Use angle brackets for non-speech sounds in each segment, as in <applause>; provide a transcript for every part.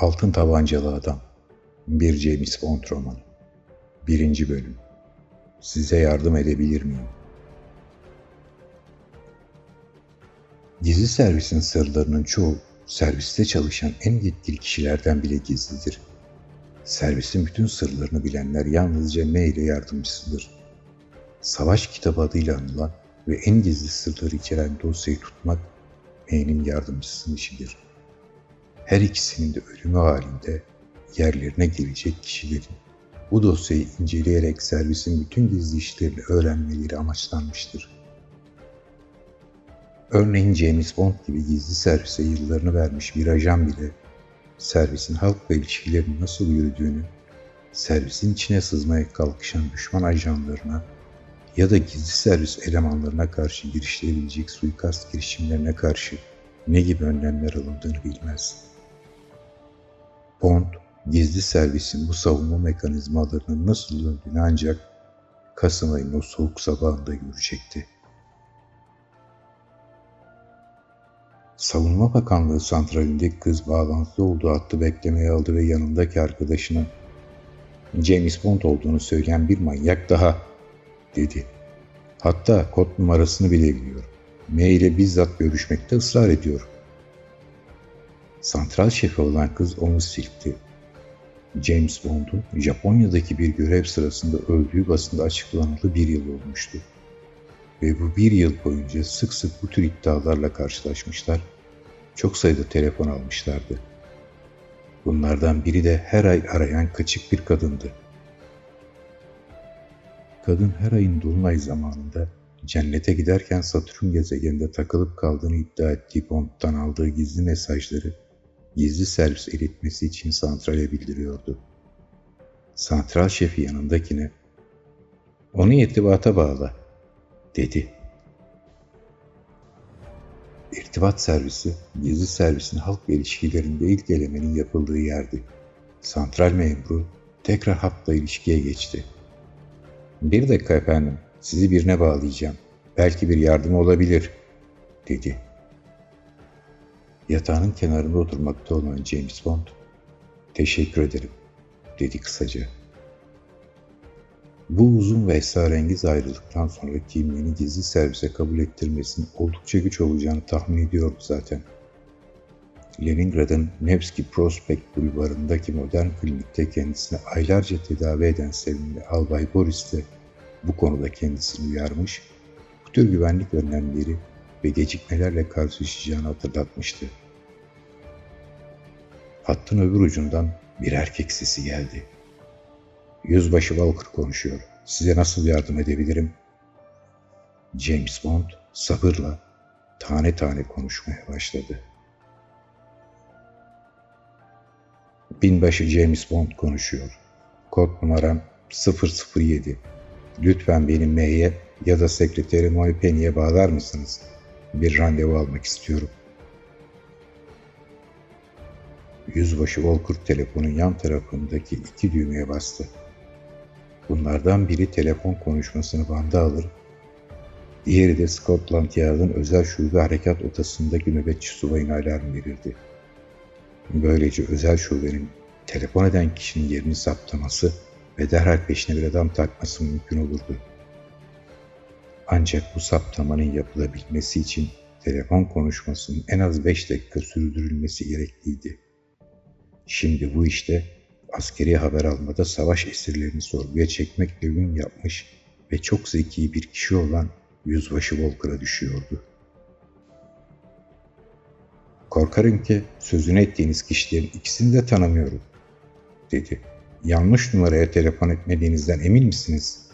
Altın Tabancalı Adam Bir James Bond romanı Birinci bölüm Size yardım edebilir miyim? Gizli servisin sırlarının çoğu serviste çalışan en yetkili kişilerden bile gizlidir. Servisin bütün sırlarını bilenler yalnızca M ile yardımcısıdır. Savaş kitabı adıyla anılan ve en gizli sırları içeren dosyayı tutmak M'nin yardımcısının işidir. Her ikisinin de ölümü halinde yerlerine gelecek kişilerin bu dosyayı inceleyerek servisin bütün gizli işlerini öğrenmeleri amaçlanmıştır. Örneğin James Bond gibi gizli servise yıllarını vermiş bir ajan bile servisin halkla ilişkilerinin nasıl yürüdüğünü, servisin içine sızmaya kalkışan düşman ajanlarına ya da gizli servis elemanlarına karşı girişilebilecek suikast girişimlerine karşı ne gibi önlemler alındığını bilmez. Bond, gizli servisin bu savunma mekanizmalarının nasıl döndüğünü ancak Kasım ayının o soğuk sabahında görecekti. Savunma Bakanlığı santralindeki kız bağlantılı olduğu hattı beklemeye aldı ve yanındaki arkadaşının James Bond olduğunu söyleyen bir manyak daha dedi. Hatta kod numarasını bile biliyor. M ile bizzat görüşmekte ısrar ediyor. Santral şefi olan kız omuz silkti. James Bond'un Japonya'daki bir görev sırasında öldüğü basında açıklanalı bir yıl olmuştu. Ve bu bir yıl boyunca sık sık bu tür iddialarla karşılaşmışlar, çok sayıda telefon almışlardı. Bunlardan biri de her ay arayan kaçık bir kadındı. Kadın her ayın dolunay zamanında cennete giderken Satürn gezegeninde takılıp kaldığını iddia ettiği Bond'dan aldığı gizli mesajları gizli servis iletmesi için santrale bildiriyordu. Santral şefi yanındakine onu irtibata bağla dedi. İrtibat servisi, gizli servisin halk ilişkilerinde ilk elemenin yapıldığı yerdi. Santral memuru tekrar hatla ilişkiye geçti. Bir dakika efendim, sizi birine bağlayacağım. Belki bir yardım olabilir, dedi. Yatağının kenarında oturmakta olan James Bond, teşekkür ederim, dedi kısaca. Bu uzun ve esrarengiz ayrılıktan sonra kimliğini gizli servise kabul ettirmesinin oldukça güç olacağını tahmin ediyordu zaten. Leningrad'ın Nevski Prospekt bulvarındaki modern klinikte kendisini aylarca tedavi eden sevimli Albay Boris de bu konuda kendisini uyarmış, bu tür güvenlik önlemleri ve gecikmelerle karşılaşacağını hatırlatmıştı. Hattın öbür ucundan bir erkek sesi geldi. Yüzbaşı Walker konuşuyor. Size nasıl yardım edebilirim? James Bond sabırla tane tane konuşmaya başladı. Binbaşı James Bond konuşuyor. Kod numaram 007. Lütfen beni M'ye ya da sekreteri Moy Penny'e bağlar mısınız? Bir randevu almak istiyorum. Yüzbaşı Walker telefonun yan tarafındaki iki düğmeye bastı. Bunlardan biri telefon konuşmasını banda alır, diğeri de Scotland Yard'ın özel şube harekat odasındaki nöbetçi subayına alarm verirdi. Böylece özel şubenin telefon eden kişinin yerini saptaması ve derhal peşine bir adam takması mümkün olurdu. Ancak bu saptamanın yapılabilmesi için telefon konuşmasının en az 5 dakika sürdürülmesi gerekliydi. Şimdi bu işte askeri haber almada savaş esirlerini sorguya çekmekle ün yapmış ve çok zeki bir kişi olan Yüzbaşı Volker'a düşüyordu. Korkarım ki sözünü ettiğiniz kişilerin ikisini de tanımıyorum, dedi. Yanlış numaraya telefon etmediğinizden emin misiniz?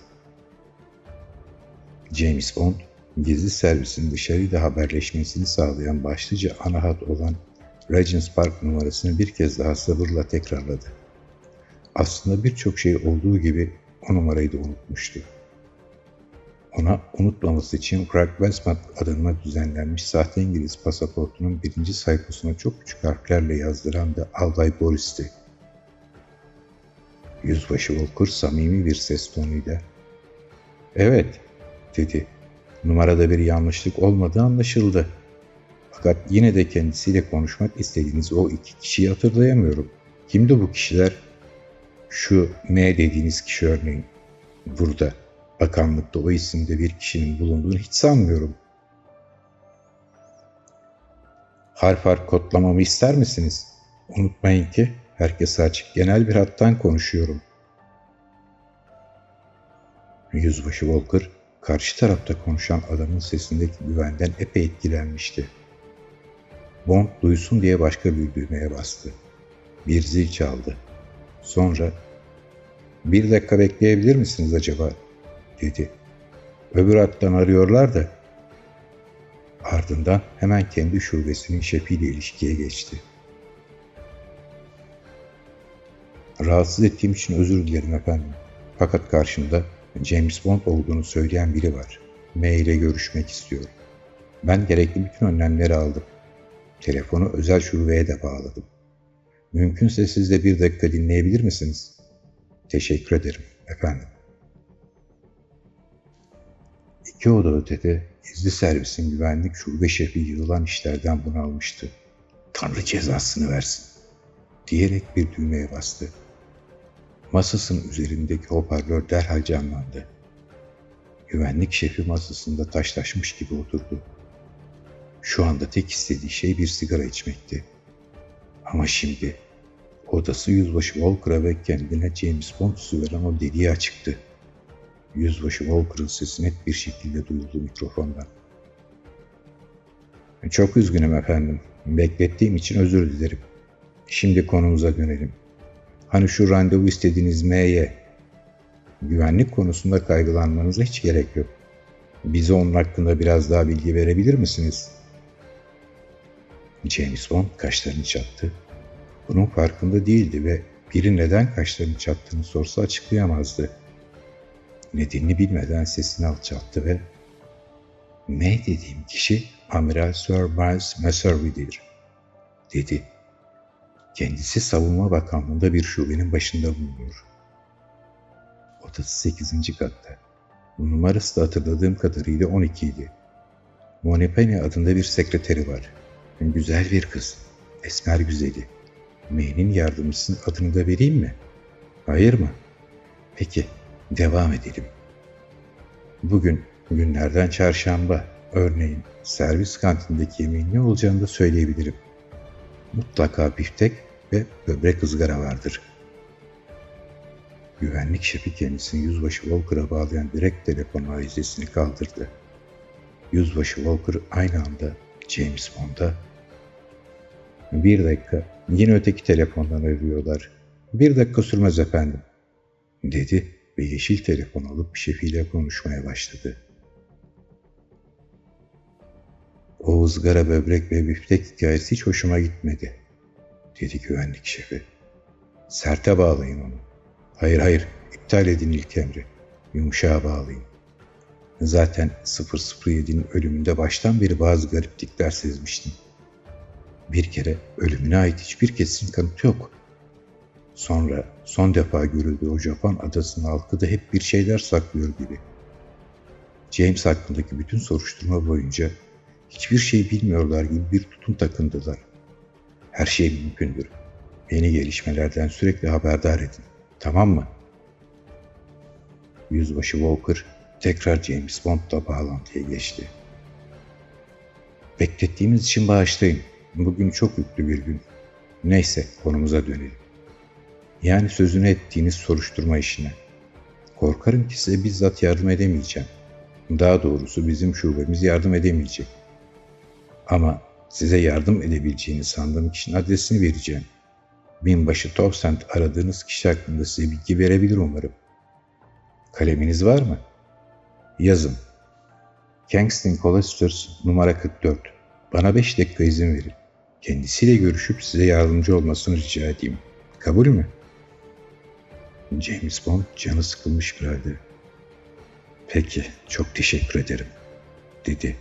James Bond, gizli servisin dışarıyla haberleşmesini sağlayan başlıca ana hat olan Regents Park numarasını bir kez daha sabırla tekrarladı. Aslında birçok şey olduğu gibi o numarayı da unutmuştu. Ona unutmaması için Craig Westmont adına düzenlenmiş sahte İngiliz pasaportunun birinci sayfasına çok küçük harflerle yazdıran da Albay Boris'ti. Yüzbaşı Walker samimi bir ses tonuyla ''Evet'' dedi. ''Numarada bir yanlışlık olmadığı anlaşıldı. Fakat yine de kendisiyle konuşmak istediğiniz o iki kişiyi hatırlayamıyorum. Kimdi bu kişiler? Şu M dediğiniz kişi örneğin. Burada, bakanlıkta o isimde bir kişinin bulunduğunu hiç sanmıyorum. Harf harf kodlamamı ister misiniz? Unutmayın ki herkes açık genel bir hattan konuşuyorum. Yüzbaşı Walker karşı tarafta konuşan adamın sesindeki güvenden epey etkilenmişti. Bond duysun diye başka bir düğmeye bastı. Bir zil çaldı. Sonra ''Bir dakika bekleyebilir misiniz acaba?'' dedi. ''Öbür hattan arıyorlar da.'' Ardından hemen kendi şubesinin şefiyle ilişkiye geçti. ''Rahatsız ettiğim için özür dilerim efendim. Fakat karşımda James Bond olduğunu söyleyen biri var. M ile görüşmek istiyor. Ben gerekli bütün önlemleri aldım. Telefonu özel şubeye de bağladım. Mümkünse siz de bir dakika dinleyebilir misiniz? Teşekkür ederim efendim. İki oda ötede gizli servisin güvenlik şube şefi yığılan işlerden bunalmıştı. Tanrı cezasını versin diyerek bir düğmeye bastı. Masasının üzerindeki hoparlör derhal canlandı. Güvenlik şefi masasında taşlaşmış gibi oturdu. Şu anda tek istediği şey bir sigara içmekti. Ama şimdi odası yüzbaşı Walker'a ve kendine James Bond veren o deliğe açıktı. Yüzbaşı Walker'ın sesi net bir şekilde duyuldu mikrofondan. Çok üzgünüm efendim. Beklettiğim için özür dilerim. Şimdi konumuza dönelim. Hani şu randevu istediğiniz M'ye güvenlik konusunda kaygılanmanıza hiç gerek yok. Bize onun hakkında biraz daha bilgi verebilir misiniz? James Bond kaşlarını çattı. Bunun farkında değildi ve biri neden kaşlarını çattığını sorsa açıklayamazdı. Nedenini bilmeden sesini alçalttı ve M dediğim kişi Amiral Sir Miles Messervy'dir, dedi. Kendisi Savunma Bakanlığı'nda bir şubenin başında bulunuyor. Odası 8. katta. Numarası da hatırladığım kadarıyla 12 idi. Monipene adında bir sekreteri var. Güzel bir kız. Esmer güzeli. M'nin yardımcısının adını da vereyim mi? Hayır mı? Peki, devam edelim. Bugün günlerden çarşamba. Örneğin servis kantindeki yemeğin ne olacağını da söyleyebilirim. Mutlaka biftek ve böbrek ızgara vardır. Güvenlik şefi kendisini yüzbaşı Walker'a bağlayan direkt telefon aizesini kaldırdı. Yüzbaşı Walker aynı anda James Bond'a bir dakika yine öteki telefondan arıyorlar. Bir dakika sürmez efendim dedi ve yeşil telefon alıp şefiyle konuşmaya başladı. O ızgara böbrek ve biftek hikayesi hiç hoşuma gitmedi, dedi güvenlik şefi. Serte bağlayın onu. Hayır hayır, iptal edin ilk emri. Yumuşağa bağlayın. Zaten 007'nin ölümünde baştan beri bazı gariplikler sezmiştim. Bir kere ölümüne ait hiçbir kesin kanıt yok. Sonra son defa görüldüğü o Japon adasının halkı da hep bir şeyler saklıyor gibi. James hakkındaki bütün soruşturma boyunca hiçbir şey bilmiyorlar gibi bir tutum takındılar. Her şey mümkündür. Yeni gelişmelerden sürekli haberdar edin. Tamam mı? Yüzbaşı Walker tekrar James Bond'la bağlantıya geçti. Beklettiğimiz için bağışlayın. Bugün çok yüklü bir gün. Neyse konumuza dönelim. Yani sözünü ettiğiniz soruşturma işine. Korkarım ki size bizzat yardım edemeyeceğim. Daha doğrusu bizim şubemiz yardım edemeyecek. Ama size yardım edebileceğini sandığım kişinin adresini vereceğim. Binbaşı Towsend aradığınız kişi hakkında size bilgi verebilir umarım. Kaleminiz var mı? Yazın. Kingston Colesters numara 44. Bana 5 dakika izin verin. Kendisiyle görüşüp size yardımcı olmasını rica edeyim. Kabul mü? James Bond canı sıkılmış bir halde. Peki, çok teşekkür ederim, dedi.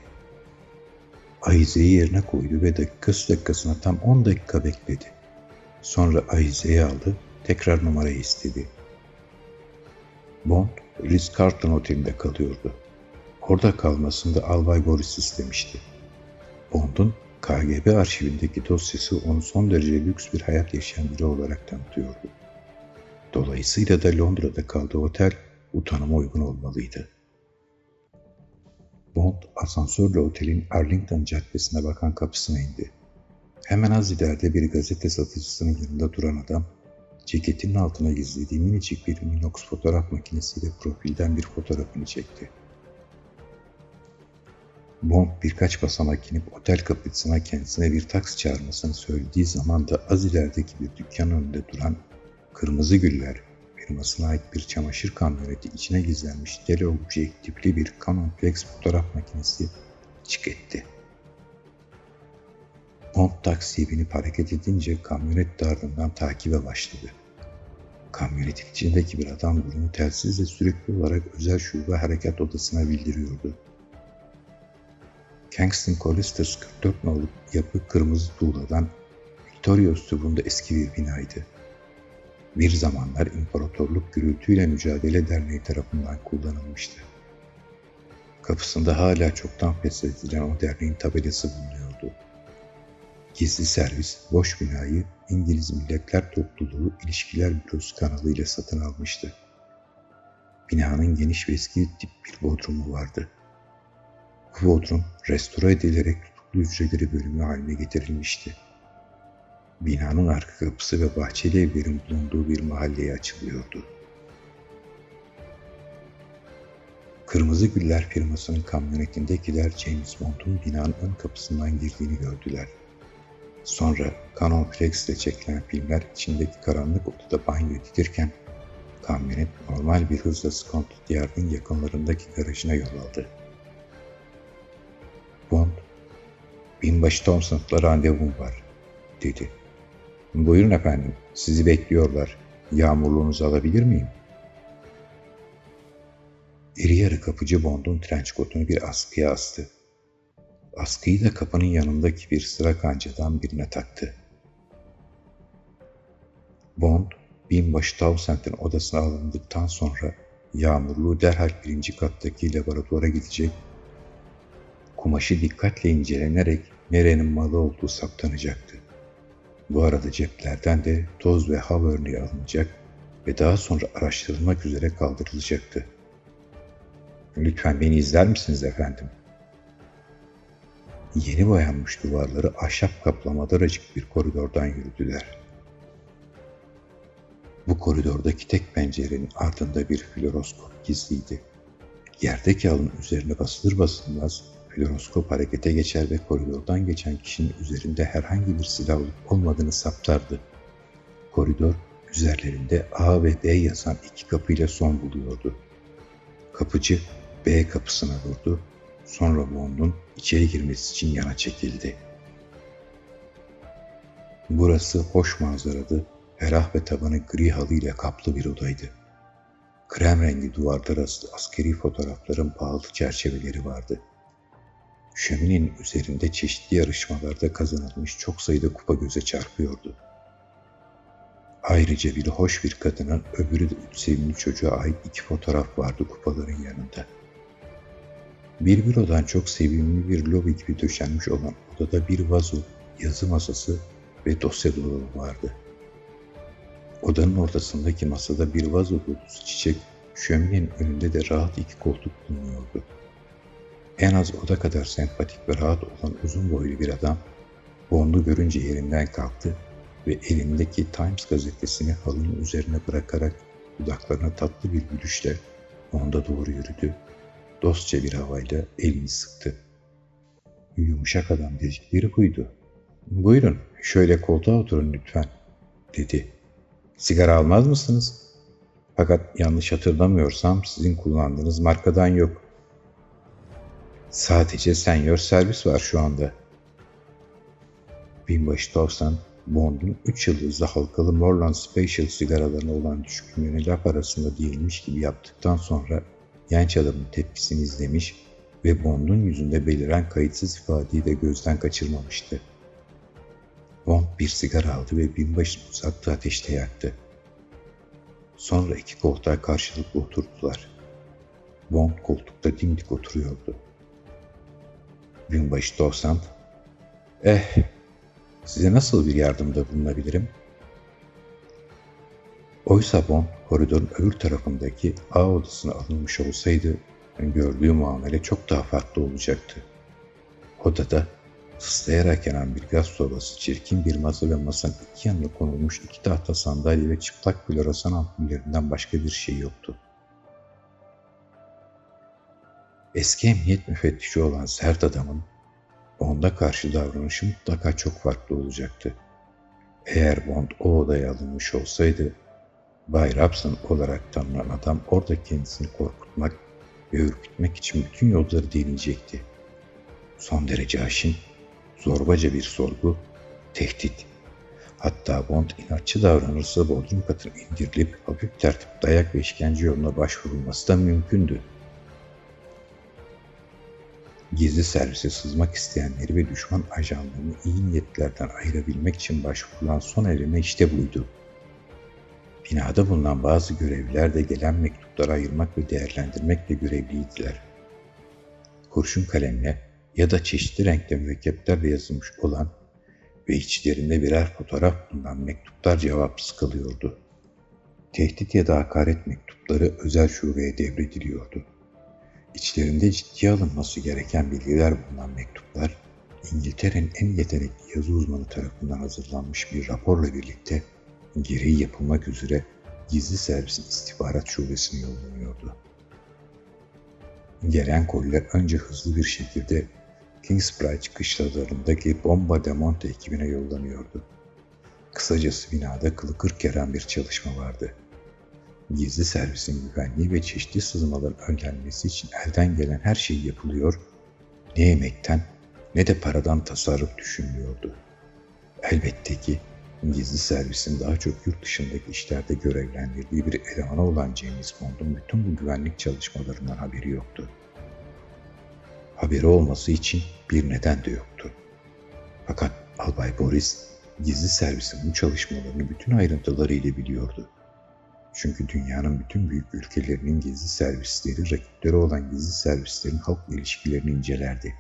Ayize'yi yerine koydu ve dakikası dakikasına tam 10 dakika bekledi. Sonra Ayize'yi aldı, tekrar numarayı istedi. Bond, Ritz-Carlton Oteli'nde kalıyordu. Orada kalmasını da Albay Boris istemişti. Bond'un KGB arşivindeki dosyası onu son derece lüks bir hayat yaşayan biri olarak tanıtıyordu. Dolayısıyla da Londra'da kaldığı otel bu tanıma uygun olmalıydı. Bond asansörle otelin Arlington Caddesi'ne bakan kapısına indi. Hemen az ileride bir gazete satıcısının yanında duran adam, ceketinin altına gizlediği minicik bir Minox fotoğraf makinesiyle profilden bir fotoğrafını çekti. Bond birkaç basamak inip otel kapısına kendisine bir taksi çağırmasını söylediği zaman da az ilerideki bir dükkan önünde duran Kırmızı Güller firmasına ait bir çamaşır kamyoneti içine gizlenmiş teleobjektifli bir Canon Flex fotoğraf makinesi çık etti. Bond taksiye binip hareket edince kamyonet de ardından takibe başladı. Kamyonetin içindeki bir adam durumu telsizle sürekli olarak özel şube harekat odasına bildiriyordu. Kingston Colisters 44 nolu yapı kırmızı tuğladan Victoria üslubunda eski bir binaydı. Bir zamanlar İmparatorluk Gürültüyle Mücadele Derneği tarafından kullanılmıştı. Kapısında hala çoktan feshedilen o derneğin tabelası bulunuyordu. Gizli servis boş binayı İngiliz Milletler Topluluğu İlişkiler Bürosu kanalıyla satın almıştı. Binanın geniş ve eski tip bir bodrumu vardı. Bu bodrum restore edilerek tutuklu hücreleri bölümü haline getirilmişti. Binanın arka kapısı ve bahçeli evlerin bulunduğu bir mahalleye açılıyordu. Kırmızı Güller firmasının kamyonetindekiler James Bond'un binanın ön kapısından girdiğini gördüler. Sonra Canon Flex ile çekilen filmler içindeki karanlık odada banyo edilirken kamyonet normal bir hızla Scotland Yard'ın yakınlarındaki garajına yol aldı. Bond, binbaşı Thompson'la randevum var, dedi. Buyurun efendim, sizi bekliyorlar. Yağmurluğunuzu alabilir miyim? İri yarı kapıcı Bond'un trenç kotunu bir askıya astı. Askıyı da kapının yanındaki bir sıra kancadan birine taktı. Bond, binbaşı Towsend'in odasına alındıktan sonra yağmurluğu derhal birinci kattaki laboratuvara gidecek, kumaşı dikkatle incelenerek nerenin malı olduğu saptanacaktı. Bu arada ceplerden de toz ve hava örneği alınacak ve daha sonra araştırılmak üzere kaldırılacaktı. Lütfen beni izler misiniz efendim? Yeni boyanmış duvarları ahşap kaplama daracık bir koridordan yürüdüler. Bu koridordaki tek pencerenin ardında bir floroskop gizliydi. Yerdeki alın üzerine basılır basılmaz Floroskop harekete geçer ve koridordan geçen kişinin üzerinde herhangi bir silah olup olmadığını saptardı. Koridor üzerlerinde A ve B yazan iki kapıyla son buluyordu. Kapıcı B kapısına vurdu. Sonra Bond'un içeri girmesi için yana çekildi. Burası hoş manzaralı, ferah ve tabanı gri halıyla kaplı bir odaydı. Krem rengi duvarlar asılı askeri fotoğrafların pahalı çerçeveleri vardı.'' Şöminenin üzerinde çeşitli yarışmalarda kazanılmış çok sayıda kupa göze çarpıyordu. Ayrıca bir hoş bir kadının öbürü de üç sevimli çocuğa ait iki fotoğraf vardı kupaların yanında. Bir bürodan çok sevimli bir lobi gibi döşenmiş olan odada bir vazo, yazı masası ve dosya dolabı vardı. Odanın ortasındaki masada bir vazo dolusu çiçek, şöminenin önünde de rahat iki koltuk bulunuyordu. En az oda kadar sempatik ve rahat olan uzun boylu bir adam Bond'u görünce yerinden kalktı ve elindeki Times gazetesini halının üzerine bırakarak dudaklarına tatlı bir gülüşle Bond'a doğru yürüdü. Dostça bir havayla elini sıktı. Yumuşak adam dedikleri buydu. Buyurun şöyle koltuğa oturun lütfen dedi. Sigara almaz mısınız? Fakat yanlış hatırlamıyorsam sizin kullandığınız markadan yok. Sadece senior servis var şu anda. Binbaşı Towson, Bond'un 3 yıldızlı halkalı Morland Special sigaralarına olan düşkünlüğüne laf arasında değilmiş gibi yaptıktan sonra genç adamın tepkisini izlemiş ve Bond'un yüzünde beliren kayıtsız ifadeyi de gözden kaçırmamıştı. Bond bir sigara aldı ve binbaşını uzattığı ateşte yaktı. Sonra iki koltuğa karşılıklı oturdular. Bond koltukta dimdik oturuyordu. Binbaşı Dosant, Eh, size nasıl bir yardımda bulunabilirim? Oysa Bond koridorun öbür tarafındaki A odasına alınmış olsaydı gördüğü muamele çok daha farklı olacaktı. Odada Sıslayarak yanan bir gaz sobası, çirkin bir masa ve masanın iki yanına konulmuş iki tahta sandalye ve çıplak floresan ampullerinden başka bir şey yoktu. Eski emniyet müfettişi olan sert adamın Bond'a karşı davranışı mutlaka çok farklı olacaktı. Eğer Bond o odaya alınmış olsaydı, Bay Robson olarak tanınan adam orada kendisini korkutmak ve ürkütmek için bütün yolları deneyecekti. Son derece aşın zorbaca bir sorgu, tehdit. Hatta Bond inatçı davranırsa bodrum katına indirilip hafif tertip dayak ve işkence yoluna başvurulması da mümkündü. Gizli servise sızmak isteyenleri ve düşman ajanlarını iyi niyetlerden ayırabilmek için başvurulan son eleme işte buydu. Binada bulunan bazı görevliler de gelen mektupları ayırmak ve değerlendirmekle görevliydiler. Kurşun kalemle ya da çeşitli renkte mürekkeplerle yazılmış olan ve içlerinde birer fotoğraf bulunan mektuplar cevapsız kalıyordu. Tehdit ya da hakaret mektupları özel şubeye devrediliyordu. İçlerinde ciddiye alınması gereken bilgiler bulunan mektuplar, İngiltere'nin en yetenekli yazı uzmanı tarafından hazırlanmış bir raporla birlikte gereği yapılmak üzere gizli servisin istihbarat şubesine yollanıyordu. Gelen koliler önce hızlı bir şekilde Kingsbridge kışlalarındaki bomba demonte ekibine yollanıyordu. Kısacası binada kılı kırk gelen bir çalışma vardı. Gizli servisin güvenliği ve çeşitli sızmaların önlenmesi için elden gelen her şey yapılıyor, ne yemekten ne de paradan tasarruf düşünülüyordu. Elbette ki gizli servisin daha çok yurt dışındaki işlerde görevlendirdiği bir elemanı olan James Bond'un bütün bu güvenlik çalışmalarından haberi yoktu haberi olması için bir neden de yoktu. Fakat Albay Boris gizli servisin bu çalışmalarını bütün ayrıntılarıyla biliyordu. Çünkü dünyanın bütün büyük ülkelerinin gizli servisleri rakipleri olan gizli servislerin halk ilişkilerini incelerdi.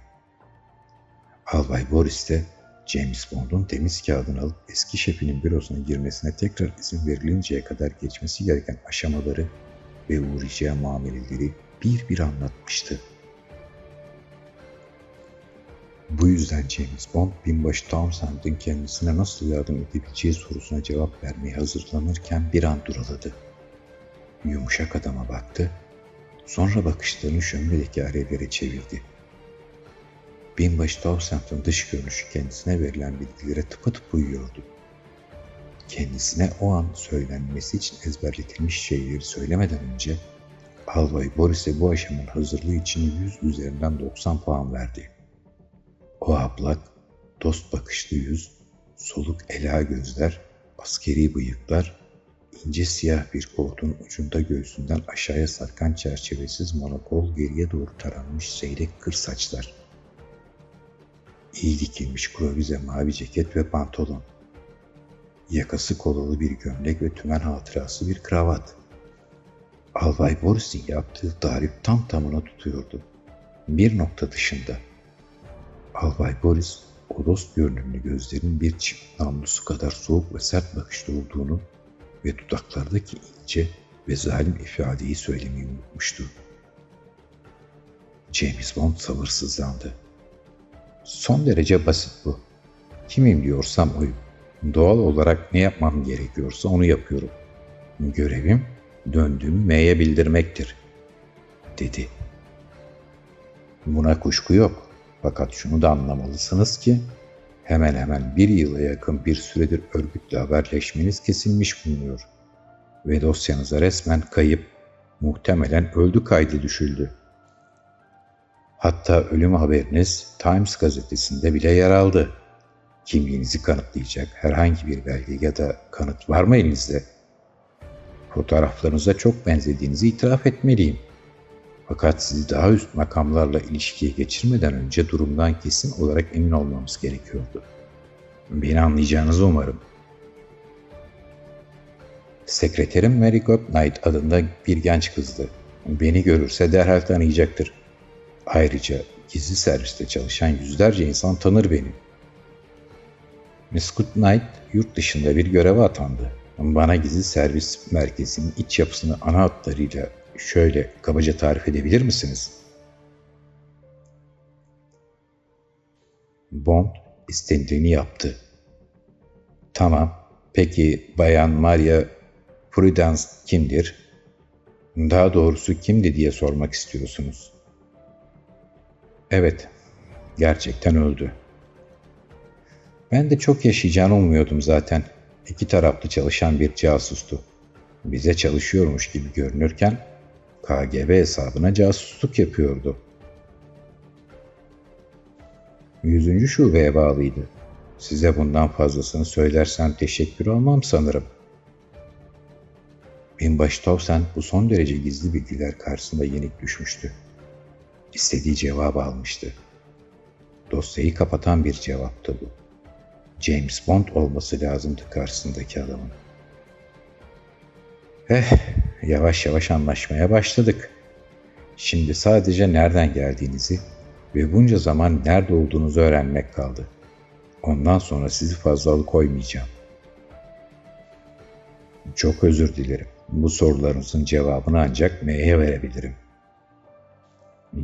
Albay Boris de James Bond'un temiz kağıdını alıp eski şefinin bürosuna girmesine tekrar izin verilinceye kadar geçmesi gereken aşamaları ve uğrayacağı muameleleri bir bir anlatmıştı. Bu yüzden James Bond binbaşı Townsend'in kendisine nasıl yardım edebileceği sorusuna cevap vermeye hazırlanırken bir an duraladı. Yumuşak adama baktı, sonra bakışlarını şömledeki alevlere çevirdi. Binbaşı Townsend'in dış görünüşü kendisine verilen bilgilere tıpatıp uyuyordu. Kendisine o an söylenmesi için ezberletilmiş şeyleri söylemeden önce Albay Boris'e bu aşamanın hazırlığı için 100 üzerinden 90 puan verdi. O ablak, dost bakışlı yüz, soluk ela gözler, askeri bıyıklar, ince siyah bir koltuğun ucunda göğsünden aşağıya sarkan çerçevesiz monokol geriye doğru taranmış seyrek kır saçlar. İyi dikilmiş krovize mavi ceket ve pantolon. Yakası kolalı bir gömlek ve tümen hatırası bir kravat. Albay Boris'in yaptığı tarif tam tamına tutuyordu. Bir nokta dışında. Albay Boris, o dost görünümlü gözlerin bir çift namlusu kadar soğuk ve sert bakışlı olduğunu ve dudaklardaki ince ve zalim ifadeyi söylemeyi unutmuştu. James Bond sabırsızlandı. Son derece basit bu. Kimim diyorsam oyum. Doğal olarak ne yapmam gerekiyorsa onu yapıyorum. Görevim döndüğümü M'ye bildirmektir, dedi. Buna kuşku yok. Fakat şunu da anlamalısınız ki hemen hemen bir yıla yakın bir süredir örgütle haberleşmeniz kesilmiş bulunuyor. Ve dosyanıza resmen kayıp, muhtemelen öldü kaydı düşüldü. Hatta ölüm haberiniz Times gazetesinde bile yer aldı. Kimliğinizi kanıtlayacak herhangi bir belge ya da kanıt var mı elinizde? Fotoğraflarınıza çok benzediğinizi itiraf etmeliyim.'' Fakat sizi daha üst makamlarla ilişkiye geçirmeden önce durumdan kesin olarak emin olmamız gerekiyordu. Beni anlayacağınızı umarım. Sekreterim Mary Goodnight adında bir genç kızdı. Beni görürse derhal tanıyacaktır. Ayrıca gizli serviste çalışan yüzlerce insan tanır beni. Scott Knight yurt dışında bir göreve atandı. Bana gizli servis merkezinin iç yapısını ana hatlarıyla şöyle kabaca tarif edebilir misiniz? Bond istendiğini yaptı. Tamam, peki Bayan Maria Prudence kimdir? Daha doğrusu kimdi diye sormak istiyorsunuz. Evet, gerçekten öldü. Ben de çok yaşayacağını umuyordum zaten. İki taraflı çalışan bir casustu. Bize çalışıyormuş gibi görünürken KGB hesabına casusluk yapıyordu. Yüzüncü şubeye bağlıydı. Size bundan fazlasını söylersem teşekkür olmam sanırım. Binbaşı Towson bu son derece gizli bilgiler karşısında yenik düşmüştü. İstediği cevabı almıştı. Dosyayı kapatan bir cevaptı bu. James Bond olması lazımdı karşısındaki adamın. Eh, yavaş yavaş anlaşmaya başladık. Şimdi sadece nereden geldiğinizi ve bunca zaman nerede olduğunuzu öğrenmek kaldı. Ondan sonra sizi fazla alıkoymayacağım. Çok özür dilerim. Bu sorularınızın cevabını ancak M'ye verebilirim.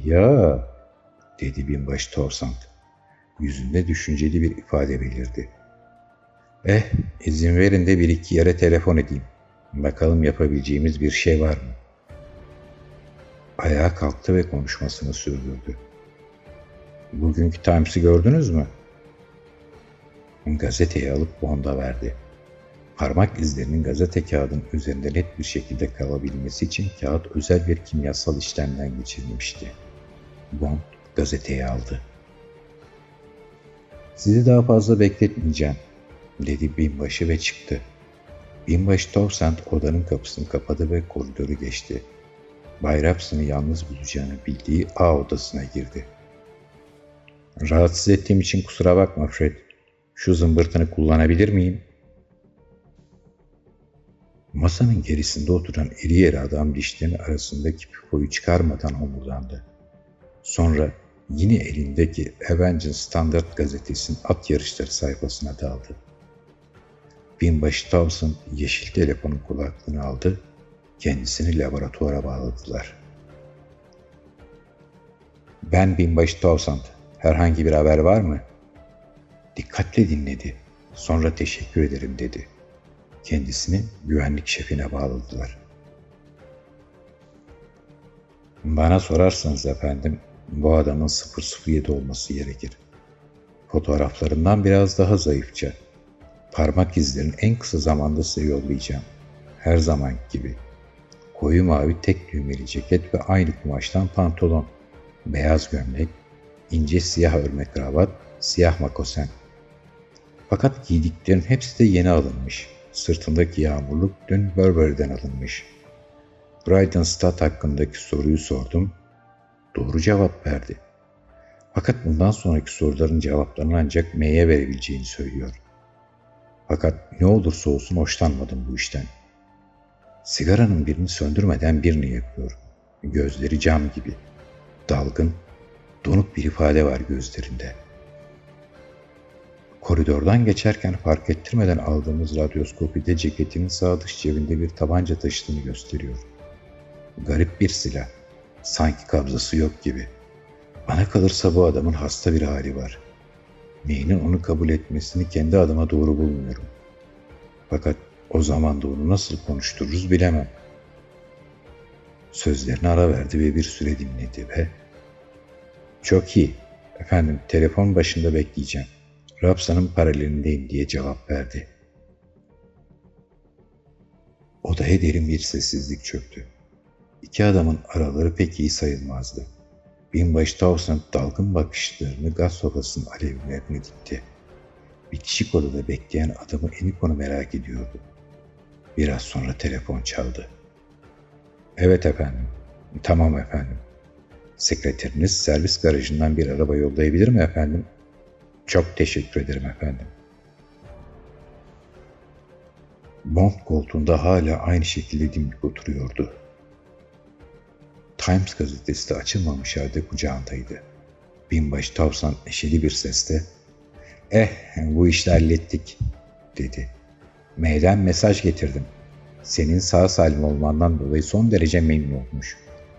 Ya, dedi binbaşı Torsant. Yüzünde düşünceli bir ifade belirdi. Eh, izin verin de bir iki yere telefon edeyim. Bakalım yapabileceğimiz bir şey var mı? Ayağa kalktı ve konuşmasını sürdürdü. Bugünkü Times'ı gördünüz mü? Gazeteyi alıp Bond'a verdi. Parmak izlerinin gazete kağıdının üzerinde net bir şekilde kalabilmesi için kağıt özel bir kimyasal işlemden geçirilmişti. Bond gazeteyi aldı. Sizi daha fazla bekletmeyeceğim, dedi binbaşı ve çıktı. Binbaşı Towsend odanın kapısını kapadı ve koridoru geçti. Bay Rapson'ı yalnız bulacağını bildiği A odasına girdi. Rahatsız ettiğim için kusura bakma Fred. Şu zımbırtını kullanabilir miyim? Masanın gerisinde oturan iri yeri adam dişlerin arasındaki pipoyu çıkarmadan homurdandı. Sonra yine elindeki Avengers Standard gazetesinin at yarışları sayfasına daldı. Binbaşı Towson yeşil telefonun kulaklığını aldı, kendisini laboratuvara bağladılar. Ben Binbaşı Towson, herhangi bir haber var mı? Dikkatle dinledi, sonra teşekkür ederim dedi. Kendisini güvenlik şefine bağladılar. Bana sorarsanız efendim, bu adamın 007 olması gerekir. Fotoğraflarından biraz daha zayıfça. Parmak izlerini en kısa zamanda size yollayacağım. Her zaman gibi. Koyu mavi tek düğmeli ceket ve aynı kumaştan pantolon. Beyaz gömlek, ince siyah örme kravat, siyah makosen. Fakat giydiklerin hepsi de yeni alınmış. Sırtındaki yağmurluk dün Burberry'den alınmış. Bridenstad hakkındaki soruyu sordum doğru cevap verdi. Fakat bundan sonraki soruların cevaplarını ancak M'ye verebileceğini söylüyor. Fakat ne olursa olsun hoşlanmadım bu işten. Sigaranın birini söndürmeden birini yakıyor. Gözleri cam gibi. Dalgın, donuk bir ifade var gözlerinde. Koridordan geçerken fark ettirmeden aldığımız radyoskopide ceketinin sağ dış cebinde bir tabanca taşıdığını gösteriyor. Garip bir silah. Sanki kabzası yok gibi. Bana kalırsa bu adamın hasta bir hali var. May'nin onu kabul etmesini kendi adıma doğru bulmuyorum. Fakat o zaman da onu nasıl konuştururuz bilemem. Sözlerini ara verdi ve bir süre dinledi ve ''Çok iyi, efendim telefon başında bekleyeceğim. Rapsa'nın paralelindeyim.'' diye cevap verdi. Odaya derin bir sessizlik çöktü. İki adamın araları pek iyi sayılmazdı. Binbaşı Towson dalgın bakışlarını gaz sofasının alevlerine dikti. Bitişik odada bekleyen adamı Enikon'u merak ediyordu. Biraz sonra telefon çaldı. Evet efendim. Tamam efendim. Sekreteriniz servis garajından bir araba yollayabilir mi efendim? Çok teşekkür ederim efendim. Bond koltuğunda hala aynı şekilde dimdik oturuyordu. Times gazetesi de açılmamış halde kucağındaydı. Binbaşı Tavsan neşeli bir sesle Eh, bu işi hallettik, dedi. M'den mesaj getirdim. Senin sağ salim olmandan dolayı son derece memnun olmuş.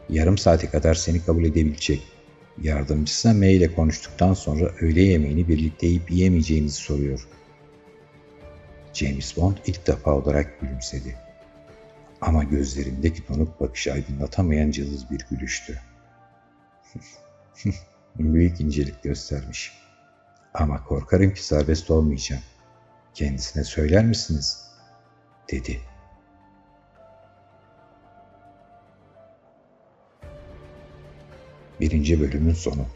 Yarım saate kadar seni kabul edebilecek. Yardımcısına M ile konuştuktan sonra öğle yemeğini birlikte yiyip yiyemeyeceğinizi soruyor. James Bond ilk defa olarak gülümsedi. Ama gözlerindeki donuk bakışı aydınlatamayan cılız bir gülüştü. <laughs> Büyük incelik göstermiş. Ama korkarım ki serbest olmayacağım. Kendisine söyler misiniz? dedi. Birinci bölümün sonu.